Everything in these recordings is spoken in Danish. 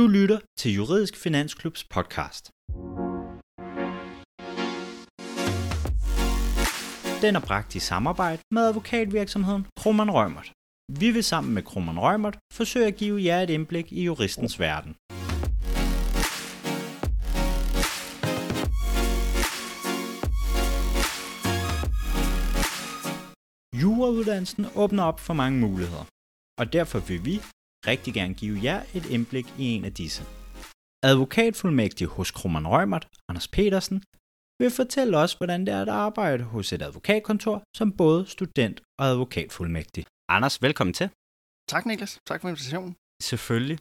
Du lytter til Juridisk Finansklubs podcast. Den er bragt i samarbejde med advokatvirksomheden Kroman Rømert. Vi vil sammen med Kroman Rømert forsøge at give jer et indblik i juristens verden. Jurauddannelsen åbner op for mange muligheder, og derfor vil vi rigtig gerne give jer et indblik i en af disse. Advokatfuldmægtig hos Kroman Rømert, Anders Petersen, vil fortælle os, hvordan det er at arbejde hos et advokatkontor som både student og advokatfuldmægtig. Anders, velkommen til. Tak Niklas, tak for invitationen. Selvfølgelig.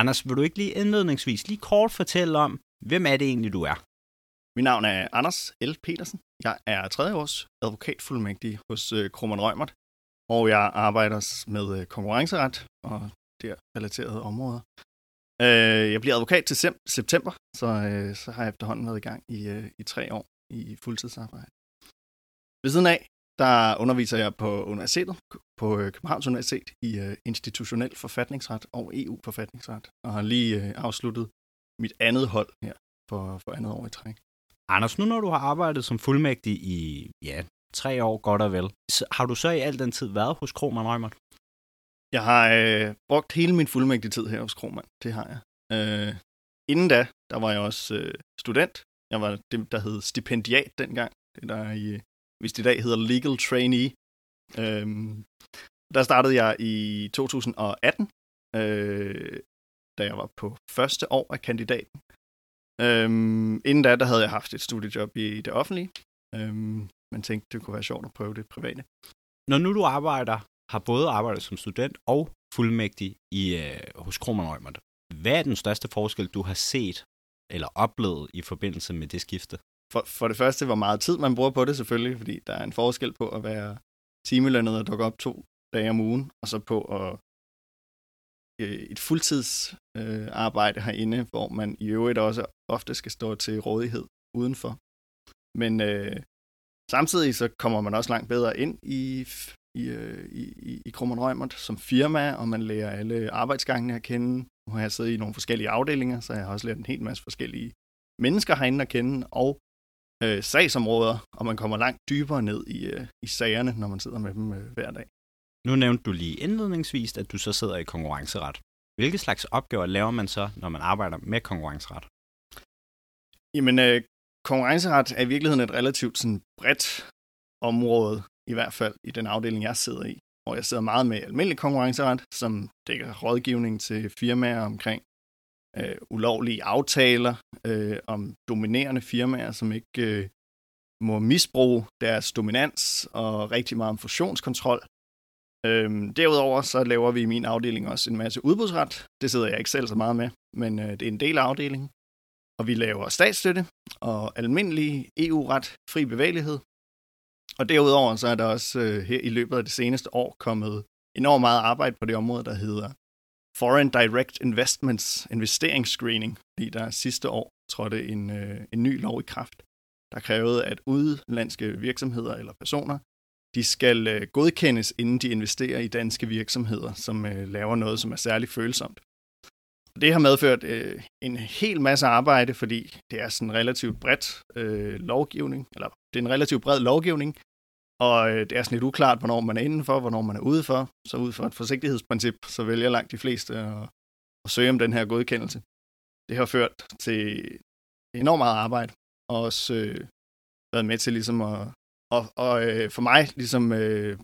Anders, vil du ikke lige indledningsvis lige kort fortælle om, hvem er det egentlig, du er? Mit navn er Anders L. Petersen. Jeg er tredje års advokatfuldmægtig hos øh, Kroman Rømert, og jeg arbejder med øh, konkurrenceret og der relaterede områder. Øh, jeg bliver advokat til september, så, øh, så har jeg efterhånden været i gang i, øh, i tre år i fuldtidsarbejde. Ved siden af, der underviser jeg på universitetet, på øh, Københavns Universitet i øh, institutionel forfatningsret og EU-forfatningsret, og har lige øh, afsluttet mit andet hold her for, for andet år i træk. Anders, nu når du har arbejdet som fuldmægtig i ja, tre år godt og vel, så har du så i al den tid været hos Krohmann Rømert? Jeg har øh, brugt hele min fuldmægtige tid her hos Kromand. Det har jeg. Øh, inden da, der var jeg også øh, student. Jeg var det, der hed stipendiat dengang. Det der i, hvis det i dag hedder legal trainee. Øh, der startede jeg i 2018, øh, da jeg var på første år af kandidaten. Øhm, inden da, der havde jeg haft et studiejob i det offentlige, øhm, men tænkte, det kunne være sjovt at prøve det private. Når nu du arbejder har både arbejdet som student og fuldmægtig i, øh, hos Kroman Rømert. Hvad er den største forskel, du har set eller oplevet i forbindelse med det skifte? For, for det første, hvor meget tid man bruger på det selvfølgelig, fordi der er en forskel på at være timelønnet og dukke op to dage om ugen, og så på at øh, et fuldtidsarbejde øh, arbejde herinde, hvor man i øvrigt også ofte skal stå til rådighed udenfor. Men øh, samtidig så kommer man også langt bedre ind i i, øh, i, i, Krummernd Rømert som firma, og man lærer alle arbejdsgangene at kende. Nu har jeg siddet i nogle forskellige afdelinger, så jeg har også lært en hel masse forskellige mennesker herinde at kende, og øh, sagsområder, og man kommer langt dybere ned i, øh, i sagerne, når man sidder med dem øh, hver dag. Nu nævnte du lige indledningsvis, at du så sidder i konkurrenceret. Hvilke slags opgaver laver man så, når man arbejder med konkurrenceret? Jamen, øh, konkurrenceret er i virkeligheden et relativt sådan, bredt område i hvert fald i den afdeling, jeg sidder i. Og jeg sidder meget med almindelig konkurrenceret, som dækker rådgivning til firmaer omkring øh, ulovlige aftaler, øh, om dominerende firmaer, som ikke øh, må misbruge deres dominans, og rigtig meget om fusionskontrol. Øhm, derudover så laver vi i min afdeling også en masse udbudsret. Det sidder jeg ikke selv så meget med, men øh, det er en del af afdelingen. Og vi laver statsstøtte og almindelig EU-ret, fri bevægelighed, og derudover så er der også øh, her i løbet af det seneste år kommet enormt meget arbejde på det område, der hedder Foreign Direct Investments investeringsscreening, fordi der sidste år trådte en, øh, en ny lov i kraft, der krævede, at udenlandske virksomheder eller personer, de skal øh, godkendes, inden de investerer i danske virksomheder, som øh, laver noget, som er særligt følsomt. Det har medført øh, en hel masse arbejde, fordi det er sådan relativt bredt øh, lovgivning, eller det er en relativt bred lovgivning, og øh, det er sådan lidt uklart, hvornår man er indenfor, hvornår man er udenfor. Så ud fra et forsigtighedsprincip, så vælger langt de fleste at, at søge om den her godkendelse. Det har ført til enormt meget arbejde, og også øh, været med til ligesom at, og, og øh, for mig ligesom øh,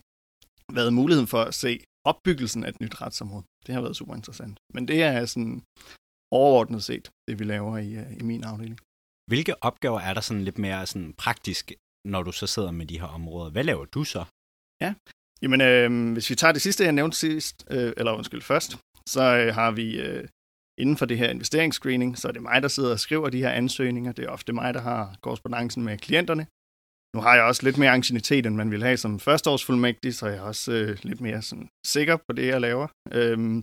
været muligheden for at se opbyggelsen af et nyt retsområde. Det har været super interessant. Men det er sådan overordnet set, det vi laver i, øh, i min afdeling. Hvilke opgaver er der sådan lidt mere sådan praktisk når du så sidder med de her områder. Hvad laver du så? Ja, jamen øh, hvis vi tager det sidste, jeg nævnte sidst, øh, eller undskyld først, så øh, har vi øh, inden for det her investeringsscreening, så er det mig, der sidder og skriver de her ansøgninger. Det er ofte mig, der har korrespondancen med klienterne. Nu har jeg også lidt mere angstinitet, end man vil have som førsteårsfuldmægtig, så jeg er også øh, lidt mere sådan, sikker på det, jeg laver. Øhm,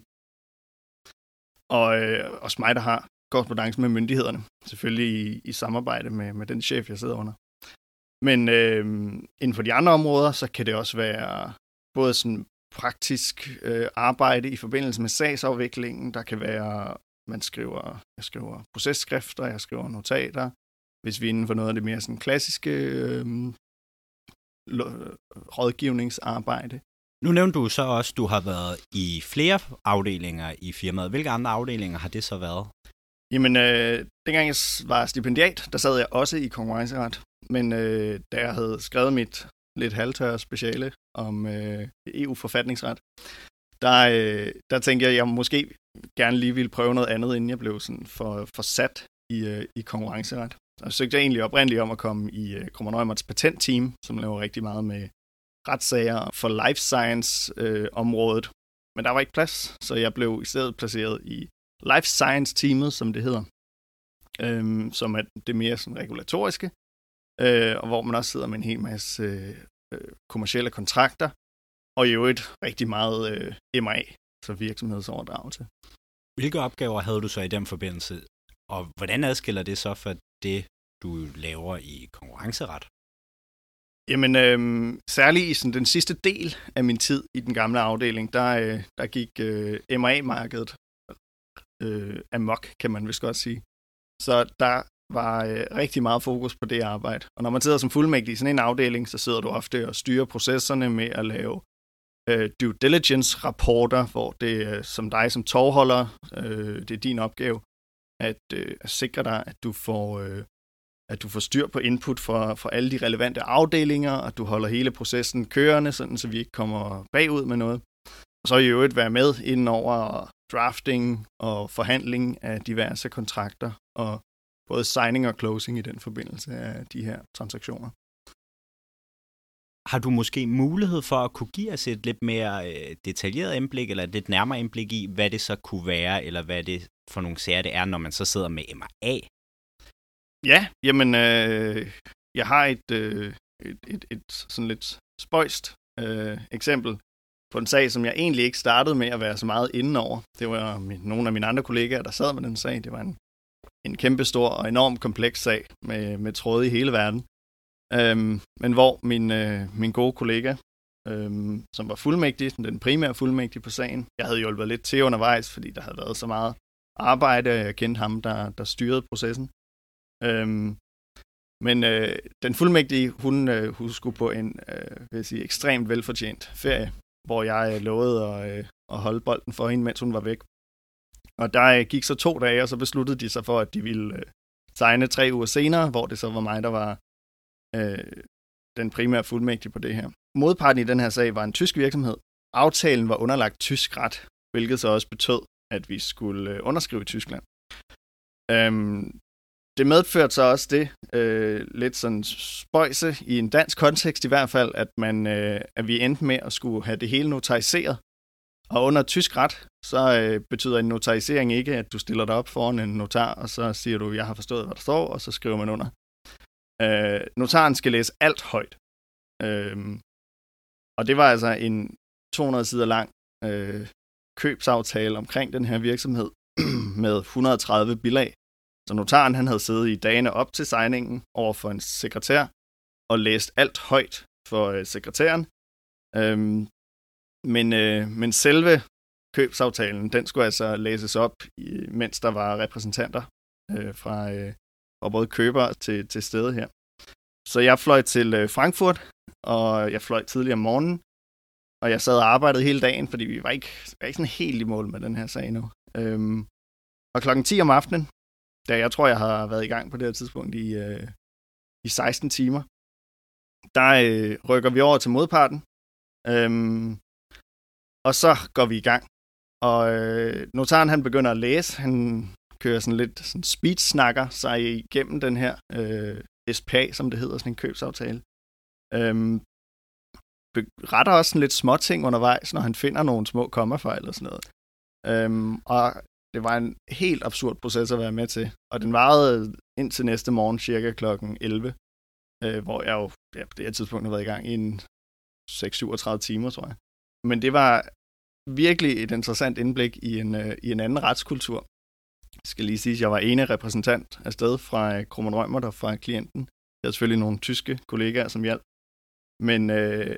og øh, også mig, der har korrespondancen med myndighederne. Selvfølgelig i, i samarbejde med, med den chef, jeg sidder under. Men øh, inden for de andre områder, så kan det også være både sådan praktisk øh, arbejde i forbindelse med sagsafviklingen. Der kan være man skriver, jeg skriver processkrifter, jeg skriver notater. Hvis vi er inden for noget af det mere sådan klassiske øh, rådgivningsarbejde. Nu nævnte du så også, at du har været i flere afdelinger i firmaet. Hvilke andre afdelinger har det så været? Jamen, øh, dengang jeg var stipendiat, der sad jeg også i konkurrenceret. Men øh, da jeg havde skrevet mit lidt halvtørre speciale om øh, EU-forfatningsret, der, øh, der tænkte jeg, at jeg måske gerne lige ville prøve noget andet, inden jeg blev sådan for, for sat i, øh, i konkurrenceret. Og så søgte jeg egentlig oprindeligt om at komme i øh, Krummer patentteam, som laver rigtig meget med retssager for life science-området. Øh, Men der var ikke plads, så jeg blev i stedet placeret i life science-teamet, som det hedder, øh, som er det mere sådan regulatoriske, øh, og hvor man også sidder med en hel masse øh, kommersielle kontrakter, og i øvrigt rigtig meget øh, MA, så virksomhedsoverdragelse. Hvilke opgaver havde du så i den forbindelse, og hvordan adskiller det så for det, du laver i konkurrenceret? Jamen, øh, særligt i sådan, den sidste del af min tid i den gamle afdeling, der, øh, der gik øh, MA-markedet øh, amok, kan man vist godt sige. Så der var øh, rigtig meget fokus på det arbejde. Og når man sidder som fuldmægtig i sådan en afdeling, så sidder du ofte og styrer processerne med at lave øh, due diligence-rapporter, hvor det er som dig som tovholder, øh, det er din opgave at, øh, at sikre dig, at du får... Øh, at du får styr på input fra, fra alle de relevante afdelinger, og du holder hele processen kørende, sådan, så vi ikke kommer bagud med noget. Og så i øvrigt være med inden over drafting og forhandling af diverse kontrakter, og både signing og closing i den forbindelse af de her transaktioner. Har du måske mulighed for at kunne give os et lidt mere øh, detaljeret indblik, eller et lidt nærmere indblik i, hvad det så kunne være, eller hvad det for nogle sager det er, når man så sidder med MRA? Ja, jamen, øh, jeg har et, øh, et, et, et sådan lidt spøjst øh, eksempel på en sag, som jeg egentlig ikke startede med at være så meget inde over. Det var min, nogle af mine andre kollegaer, der sad med den sag. Det var en, en kæmpe stor og enorm kompleks sag med, med tråde i hele verden. Øhm, men hvor min, øh, min gode kollega, øhm, som var fuldmægtig, den primære fuldmægtig på sagen, jeg havde hjulpet lidt til undervejs, fordi der havde været så meget arbejde, og jeg kendte ham, der, der styrede processen. Øhm, men øh, den fuldmægtige, hun, øh, hun skulle på en øh, vil jeg sige, ekstremt velfortjent ferie, hvor jeg øh, lovede at, øh, at holde bolden for hende, mens hun var væk. Og der øh, gik så to dage, og så besluttede de sig for, at de ville øh, signe tre uger senere, hvor det så var mig, der var øh, den primære fuldmægtige på det her. Modparten i den her sag var en tysk virksomhed. Aftalen var underlagt tysk ret, hvilket så også betød, at vi skulle øh, underskrive i Tyskland. Øhm, det medførte så også det, øh, lidt sådan spøjse i en dansk kontekst i hvert fald, at, man, øh, at vi endte med at skulle have det hele notariseret. Og under tysk ret, så øh, betyder en notarisering ikke, at du stiller dig op foran en notar, og så siger du, jeg har forstået, hvad der står, og så skriver man under. Øh, notaren skal læse alt højt. Øh, og det var altså en 200 sider lang øh, købsaftale omkring den her virksomhed med 130 bilag. Så notaren han havde siddet i dagene op til signingen over for en sekretær og læst alt højt for øh, sekretæren. Øhm, men, øh, men selve købsaftalen, den skulle altså læses op, i, mens der var repræsentanter øh, fra, øh, fra både køber til, til stede her. Så jeg fløj til øh, Frankfurt, og jeg fløj tidligere om morgenen, og jeg sad og arbejdede hele dagen, fordi vi var ikke, var ikke sådan helt i mål med den her sag nu. Øhm, og klokken 10 om aftenen, da jeg tror, jeg har været i gang på det her tidspunkt i, øh, i 16 timer, der øh, rykker vi over til modparten, øhm, og så går vi i gang. Og øh, notaren han begynder at læse, han kører sådan lidt sådan speed-snakker sig igennem den her øh, SPA, som det hedder, sådan en købsaftale. Øhm, retter også sådan lidt små ting undervejs, når han finder nogle små kommafejl og sådan noget. Øhm, og det var en helt absurd proces at være med til, og den varede indtil næste morgen cirka klokken 11, øh, hvor jeg jo ja, på det her tidspunkt har været i gang i en 6-37 timer, tror jeg. Men det var virkelig et interessant indblik i en, øh, i en anden retskultur. Jeg skal lige sige, at jeg var ene repræsentant afsted fra øh, Krummen Rømmer, der fra klienten. Jeg havde selvfølgelig nogle tyske kollegaer, som hjalp. Men, øh,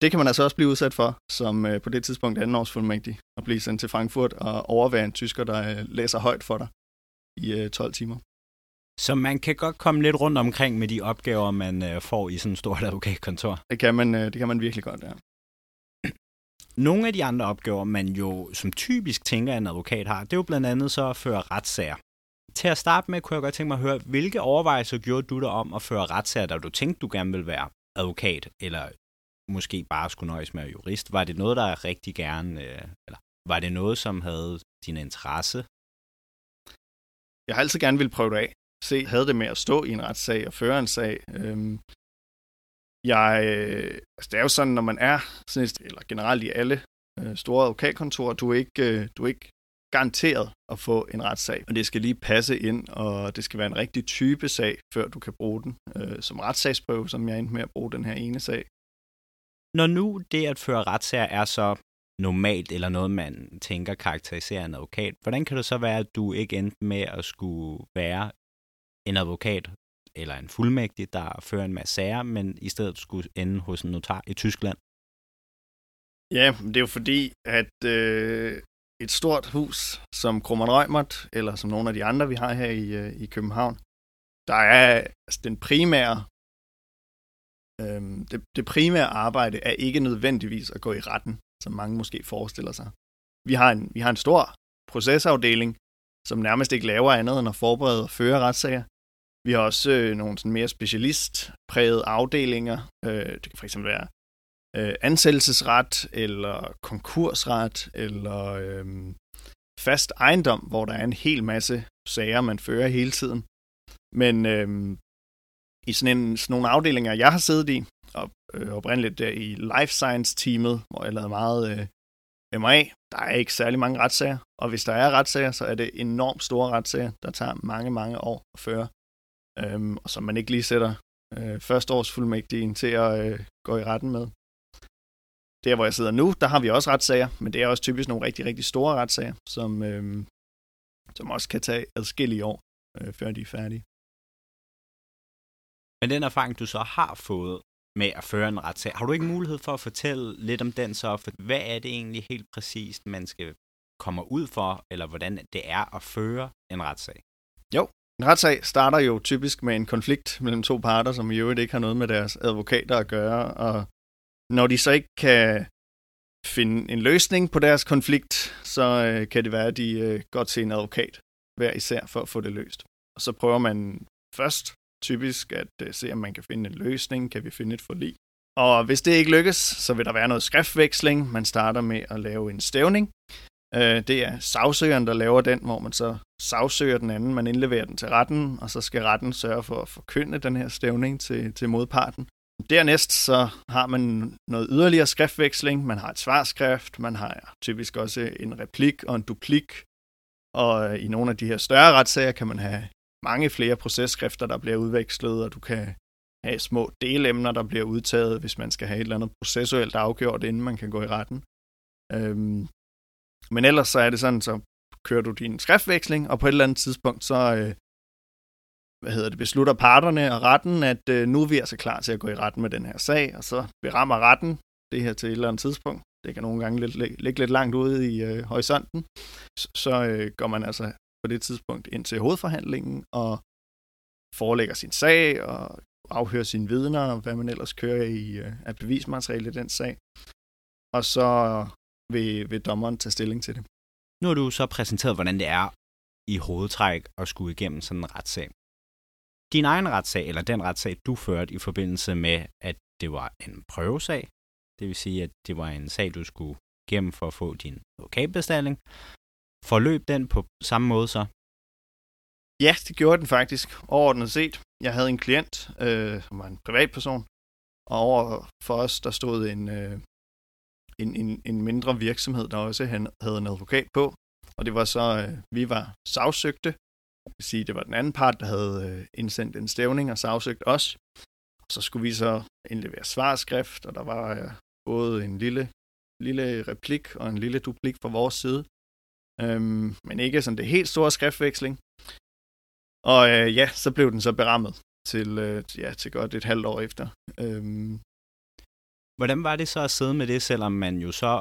det kan man altså også blive udsat for, som øh, på det tidspunkt andenårsfuldmægtig, at blive sendt til Frankfurt og overvære en tysker, der øh, læser højt for dig i øh, 12 timer. Så man kan godt komme lidt rundt omkring med de opgaver, man øh, får i sådan et stort advokatkontor. Det kan man, øh, det kan man virkelig godt, ja. Nogle af de andre opgaver, man jo som typisk tænker, en advokat har, det er jo blandt andet så at føre retssager. Til at starte med, kunne jeg godt tænke mig at høre, hvilke overvejelser gjorde du dig om at føre retssager, da du tænkte, du gerne ville være advokat, eller måske bare skulle nøjes med at jurist? Var det noget, der rigtig gerne, øh, eller var det noget, som havde din interesse? Jeg har altid gerne vil prøve det af. Se, havde det med at stå i en retssag og føre en sag. Øhm, jeg, altså det er jo sådan, når man er, sådan et, eller generelt i alle øh, store advokatkontorer, du er ikke, øh, du er ikke garanteret at få en retssag. Og det skal lige passe ind, og det skal være en rigtig type sag, før du kan bruge den øh, som retssagsprøve, som jeg endte med at bruge den her ene sag. Når nu det at føre retssager er så normalt, eller noget, man tænker karakteriserer en advokat, hvordan kan det så være, at du ikke endte med at skulle være en advokat eller en fuldmægtig, der fører en masse sager, men i stedet skulle ende hos en notar i Tyskland? Ja, det er jo fordi, at øh, et stort hus som Krummer'n Rømert, eller som nogle af de andre, vi har her i, øh, i København, der er altså, den primære øh, det, det primære arbejde er ikke nødvendigvis at gå i retten, som mange måske forestiller sig. Vi har en, vi har en stor procesafdeling, som nærmest ikke laver andet end at forberede og føre retssager. Vi har også øh, nogle sådan mere specialistprægede afdelinger. Øh, det kan fx være øh, ansættelsesret, eller konkursret, eller øh, fast ejendom, hvor der er en hel masse sager, man fører hele tiden. Men øh, i sådan, en, sådan nogle afdelinger, jeg har siddet i, og øh, oprindeligt der i Life Science-teamet, hvor jeg lavede meget øh, MA, der er ikke særlig mange retssager. Og hvis der er retssager, så er det enormt store retssager, der tager mange, mange år at føre. Øhm, og som man ikke lige sætter øh, førsteårsfuldmægtigen til at øh, gå i retten med. Der, hvor jeg sidder nu, der har vi også retssager, men det er også typisk nogle rigtig, rigtig store retssager, som, øh, som også kan tage adskillige år, øh, før de er færdige. Men den erfaring, du så har fået med at føre en retssag, har du ikke mulighed for at fortælle lidt om den så? For hvad er det egentlig helt præcist, man skal komme ud for, eller hvordan det er at føre en retssag? Jo, en retssag starter jo typisk med en konflikt mellem to parter, som i øvrigt ikke har noget med deres advokater at gøre, og når de så ikke kan finde en løsning på deres konflikt, så øh, kan det være, at de øh, går til en advokat hver især for at få det løst. Og så prøver man først typisk at øh, se, om man kan finde en løsning, kan vi finde et forlig. Og hvis det ikke lykkes, så vil der være noget skriftveksling. Man starter med at lave en stævning. Øh, det er sagsøgeren, der laver den, hvor man så sagsøger den anden, man indleverer den til retten, og så skal retten sørge for at forkynde den her stævning til, til modparten. Dernæst så har man noget yderligere skriftveksling. Man har et svarskrift, man har typisk også en replik og en duplik. Og i nogle af de her større retssager kan man have mange flere processkrifter, der bliver udvekslet, og du kan have små delemner, der bliver udtaget, hvis man skal have et eller andet processuelt afgjort, inden man kan gå i retten. Øhm, men ellers så er det sådan, så kører du din skriftveksling, og på et eller andet tidspunkt, så øh, hvad hedder det, beslutter parterne og retten, at øh, nu er vi altså klar til at gå i retten med den her sag, og så berammer retten det her til et eller andet tidspunkt. Det kan nogle gange ligge lidt, lidt langt ude i øh, horisonten. Så, så øh, går man altså på det tidspunkt ind til hovedforhandlingen og forelægger sin sag og afhører sine vidner og hvad man ellers kører i øh, af bevismateriale i den sag. Og så vil, vil dommeren tage stilling til det. Nu har du så præsenteret, hvordan det er i hovedtræk at skulle igennem sådan en retssag. Din egen retssag, eller den retssag, du førte i forbindelse med, at det var en prøvesag, det vil sige, at det var en sag, du skulle gennem for at få din advokatbestilling, Forløb den på samme måde så? Ja, det gjorde den faktisk. Overordnet set. Jeg havde en klient, øh, som var en privatperson, og over for os, der stod en, øh, en, en, en mindre virksomhed, der også havde en advokat på. Og det var så, øh, vi var sagsøgte. Det vil sige, det var den anden part, der havde øh, indsendt en stævning og sagsøgt os. Så skulle vi så indlevere svarskrift, og der var øh, både en lille, lille replik og en lille duplik fra vores side. Øhm, men ikke sådan det helt store skriftveksling. Og øh, ja, så blev den så berammet til, øh, ja, til godt et halvt år efter. Øhm, Hvordan var det så at sidde med det, selvom man jo så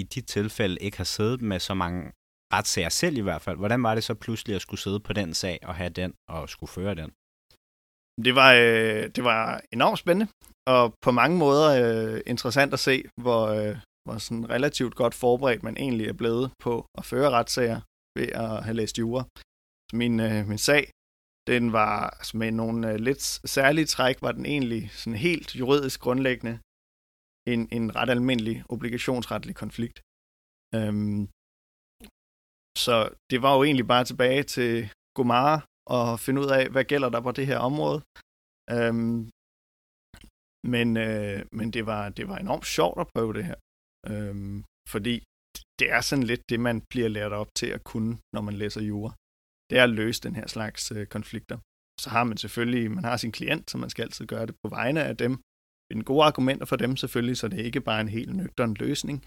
i de tilfælde ikke har siddet med så mange retssager selv i hvert fald? Hvordan var det så pludselig at skulle sidde på den sag og have den og skulle føre den? Det var, øh, det var enormt spændende, og på mange måder øh, interessant at se, hvor, øh, hvor sådan relativt godt forberedt man egentlig er blevet på at føre retssager ved at have læst jura. Så min, øh, min sag, den var altså med nogle øh, lidt særlige træk, var den egentlig sådan helt juridisk grundlæggende en, en ret almindelig obligationsretlig konflikt. Øhm, så det var jo egentlig bare tilbage til Gomara og finde ud af, hvad gælder der på det her område. Øhm, men øh, men det, var, det var enormt sjovt at prøve det her. Øhm, fordi det er sådan lidt det, man bliver lært op til at kunne, når man læser jura. Det er at løse den her slags øh, konflikter. Så har man selvfølgelig, man har sin klient, så man skal altid gøre det på vegne af dem. Finde gode argumenter for dem selvfølgelig, så det er ikke bare en helt nøgtern løsning.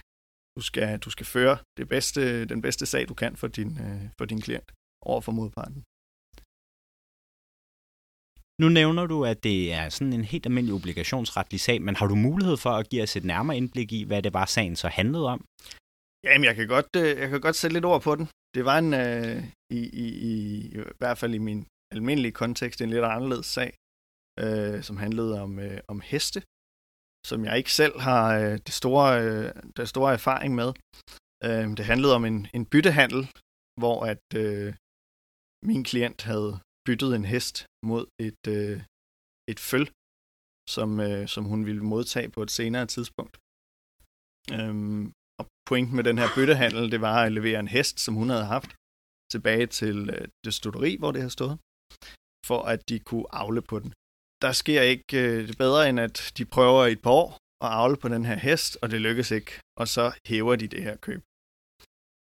Du skal, du skal føre det bedste, den bedste sag, du kan for din, øh, for din klient over for modparten. Nu nævner du, at det er sådan en helt almindelig obligationsretlig sag, men har du mulighed for at give os et nærmere indblik i, hvad det var, sagen så handlede om? Jamen, jeg kan godt, øh, jeg kan godt sætte lidt ord på den. Det var en, øh, i, i, i, i hvert fald i min almindelige kontekst, en lidt anderledes sag, øh, som handlede om, øh, om heste, som jeg ikke selv har øh, det store, øh, det store erfaring med. Øh, det handlede om en, en byttehandel, hvor at øh, min klient havde byttet en hest mod et, øh, et føl, som, øh, som hun ville modtage på et senere tidspunkt. Øhm, og pointen med den her byttehandel, det var at levere en hest, som hun havde haft, tilbage til øh, det studeri, hvor det har stået, for at de kunne afle på den. Der sker ikke øh, det bedre, end at de prøver i et par år at avle på den her hest, og det lykkes ikke, og så hæver de det her køb.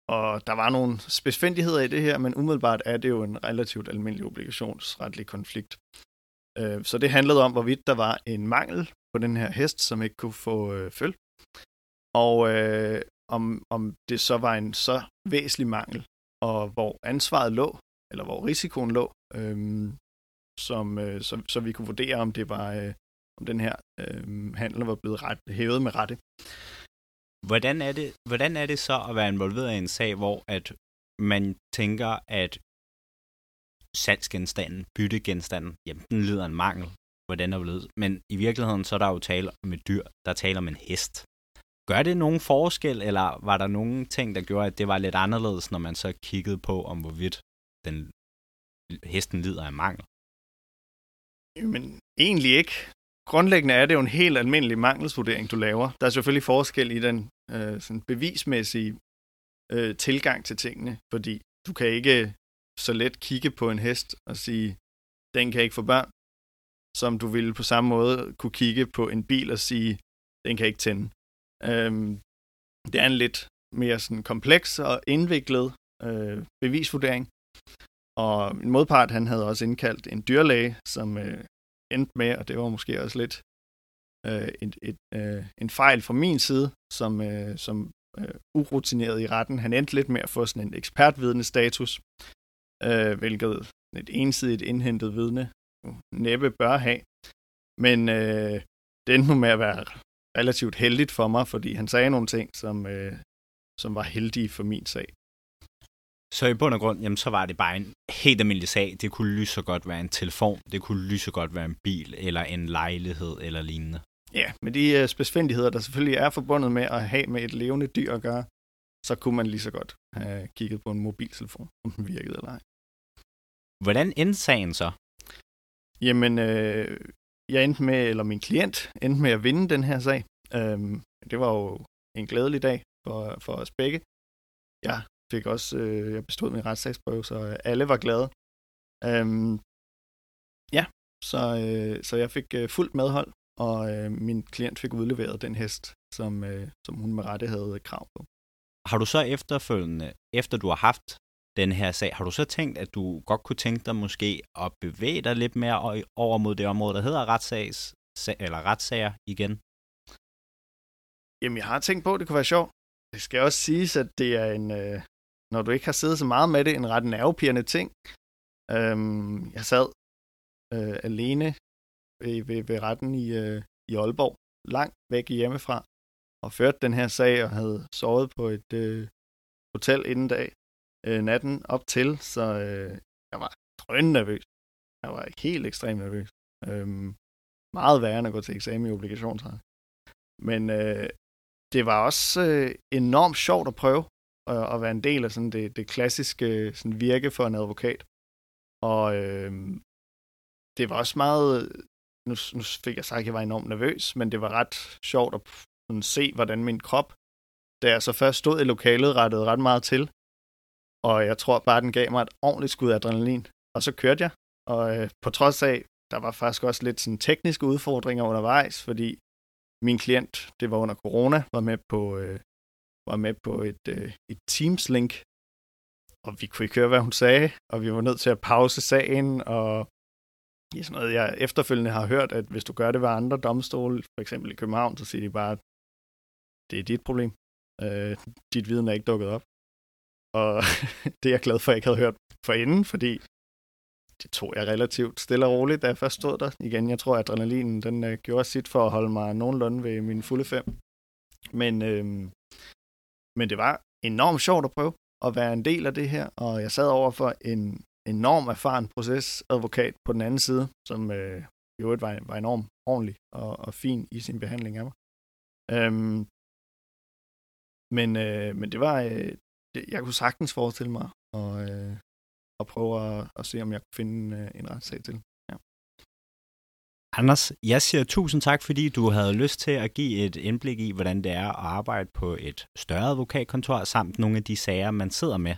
Og der var nogle spidsfindigheder i det her, men umiddelbart er det jo en relativt almindelig obligationsretlig konflikt. Øh, så det handlede om, hvorvidt der var en mangel på den her hest, som ikke kunne få øh, føl. Og øh, om, om det så var en så væsentlig mangel, og hvor ansvaret lå, eller hvor risikoen lå, øh, som, øh, så, så vi kunne vurdere, om det var, øh, om den her øh, handel var blevet ret, hævet med rette. Hvordan er, det, hvordan er det så at være involveret i en sag, hvor at man tænker, at salgsgenstanden, byttegenstanden, jamen den lider en mangel, hvordan der blevet. Men i virkeligheden så er der jo tale om et dyr, der taler om en hest. Gør det nogen forskel, eller var der nogen ting, der gjorde, at det var lidt anderledes, når man så kiggede på, om hvorvidt den, hesten lider af mangel? Men egentlig ikke grundlæggende er det jo en helt almindelig mangelsvurdering, du laver. Der er selvfølgelig forskel i den øh, sådan bevismæssige øh, tilgang til tingene, fordi du kan ikke så let kigge på en hest og sige, den kan ikke få børn, som du ville på samme måde kunne kigge på en bil og sige, den kan ikke tænde. Øhm, det er en lidt mere sådan kompleks og indviklet øh, bevisvurdering. Og min modpart, han havde også indkaldt en dyrlæge, som øh, endte med, og det var måske også lidt øh, et, et, øh, en fejl fra min side, som, øh, som øh, urutineret i retten. Han endte lidt med at få sådan en ekspertvidende status, øh, hvilket et ensidigt indhentet vidne næppe bør have. Men øh, det endte nu med at være relativt heldigt for mig, fordi han sagde nogle ting, som, øh, som var heldige for min sag. Så i bund og grund, jamen, så var det bare en helt almindelig sag. Det kunne lige så godt være en telefon, det kunne lige så godt være en bil, eller en lejlighed, eller lignende. Ja, med de uh, spidsfindigheder, der selvfølgelig er forbundet med at have med et levende dyr at gøre, så kunne man lige så godt have kigget på en mobiltelefon, om den virkede eller ej. Hvordan endte sagen så? Jamen, øh, jeg endte med, eller min klient endte med at vinde den her sag. Øhm, det var jo en glædelig dag for, for os begge. Jeg fik også, øh, jeg bestod min retssagsprøve, så alle var glade. Øhm, ja, så, øh, så jeg fik øh, fuldt medhold, og øh, min klient fik udleveret den hest, som, øh, som hun med rette havde krav på. Har du så efterfølgende, efter du har haft den her sag, har du så tænkt, at du godt kunne tænke dig måske at bevæge dig lidt mere over mod det område, der hedder retssags, eller retssager igen? Jamen, jeg har tænkt på, at det kunne være sjovt. Det skal også siges, at det er en, øh, når du ikke har siddet så meget med det, en ret nervepirrende ting. Øhm, jeg sad øh, alene ved, ved, ved retten i, øh, i Aalborg langt væk hjemmefra, og førte den her sag, og havde sovet på et øh, hotel inden dag, øh, natten op til, så øh, jeg var drønende nervøs. Jeg var helt ekstremt nervøs. Øhm, meget værre end at gå til eksamen i obligationsret. Men øh, det var også øh, enormt sjovt at prøve at, at være en del af sådan det, det klassiske sådan virke for en advokat. Og øh, det var også meget, nu, nu fik jeg sagt, at jeg var enormt nervøs, men det var ret sjovt at sådan, se, hvordan min krop, da jeg så først stod i lokalet, rettede ret meget til. Og jeg tror bare, den gav mig et ordentligt skud af adrenalin. Og så kørte jeg, og øh, på trods af, der var faktisk også lidt sådan tekniske udfordringer undervejs, fordi min klient, det var under corona, var med på, øh, var med på et, øh, et Teams-link, og vi kunne ikke høre, hvad hun sagde, og vi var nødt til at pause sagen, og ja, sådan noget, jeg efterfølgende har hørt, at hvis du gør det ved andre domstole, for eksempel i København, så siger de bare, at det er dit problem. Øh, dit viden er ikke dukket op. Og det er jeg glad for, at jeg ikke havde hørt forinden, fordi det tog jeg relativt stille og roligt, da jeg først stod der. Igen, jeg tror, at adrenalinen den, øh, gjorde sit for at holde mig nogenlunde ved min fulde fem. Men, øh, men det var enormt sjovt at prøve at være en del af det her, og jeg sad over for en enorm erfaren procesadvokat på den anden side, som øh, i øvrigt var, var enormt ordentlig og, og fin i sin behandling af mig. Øhm, men, øh, men det var, øh, det, jeg kunne sagtens forestille mig at, øh, at prøve at, at se, om jeg kunne finde øh, en retssag til. Anders, jeg siger tusind tak, fordi du havde lyst til at give et indblik i, hvordan det er at arbejde på et større advokatkontor, samt nogle af de sager, man sidder med,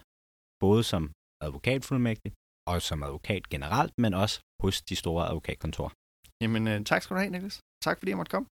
både som advokatfuldmægtig og som advokat generelt, men også hos de store advokatkontorer. Jamen, øh, tak skal du have, Niklas. Tak fordi jeg måtte komme.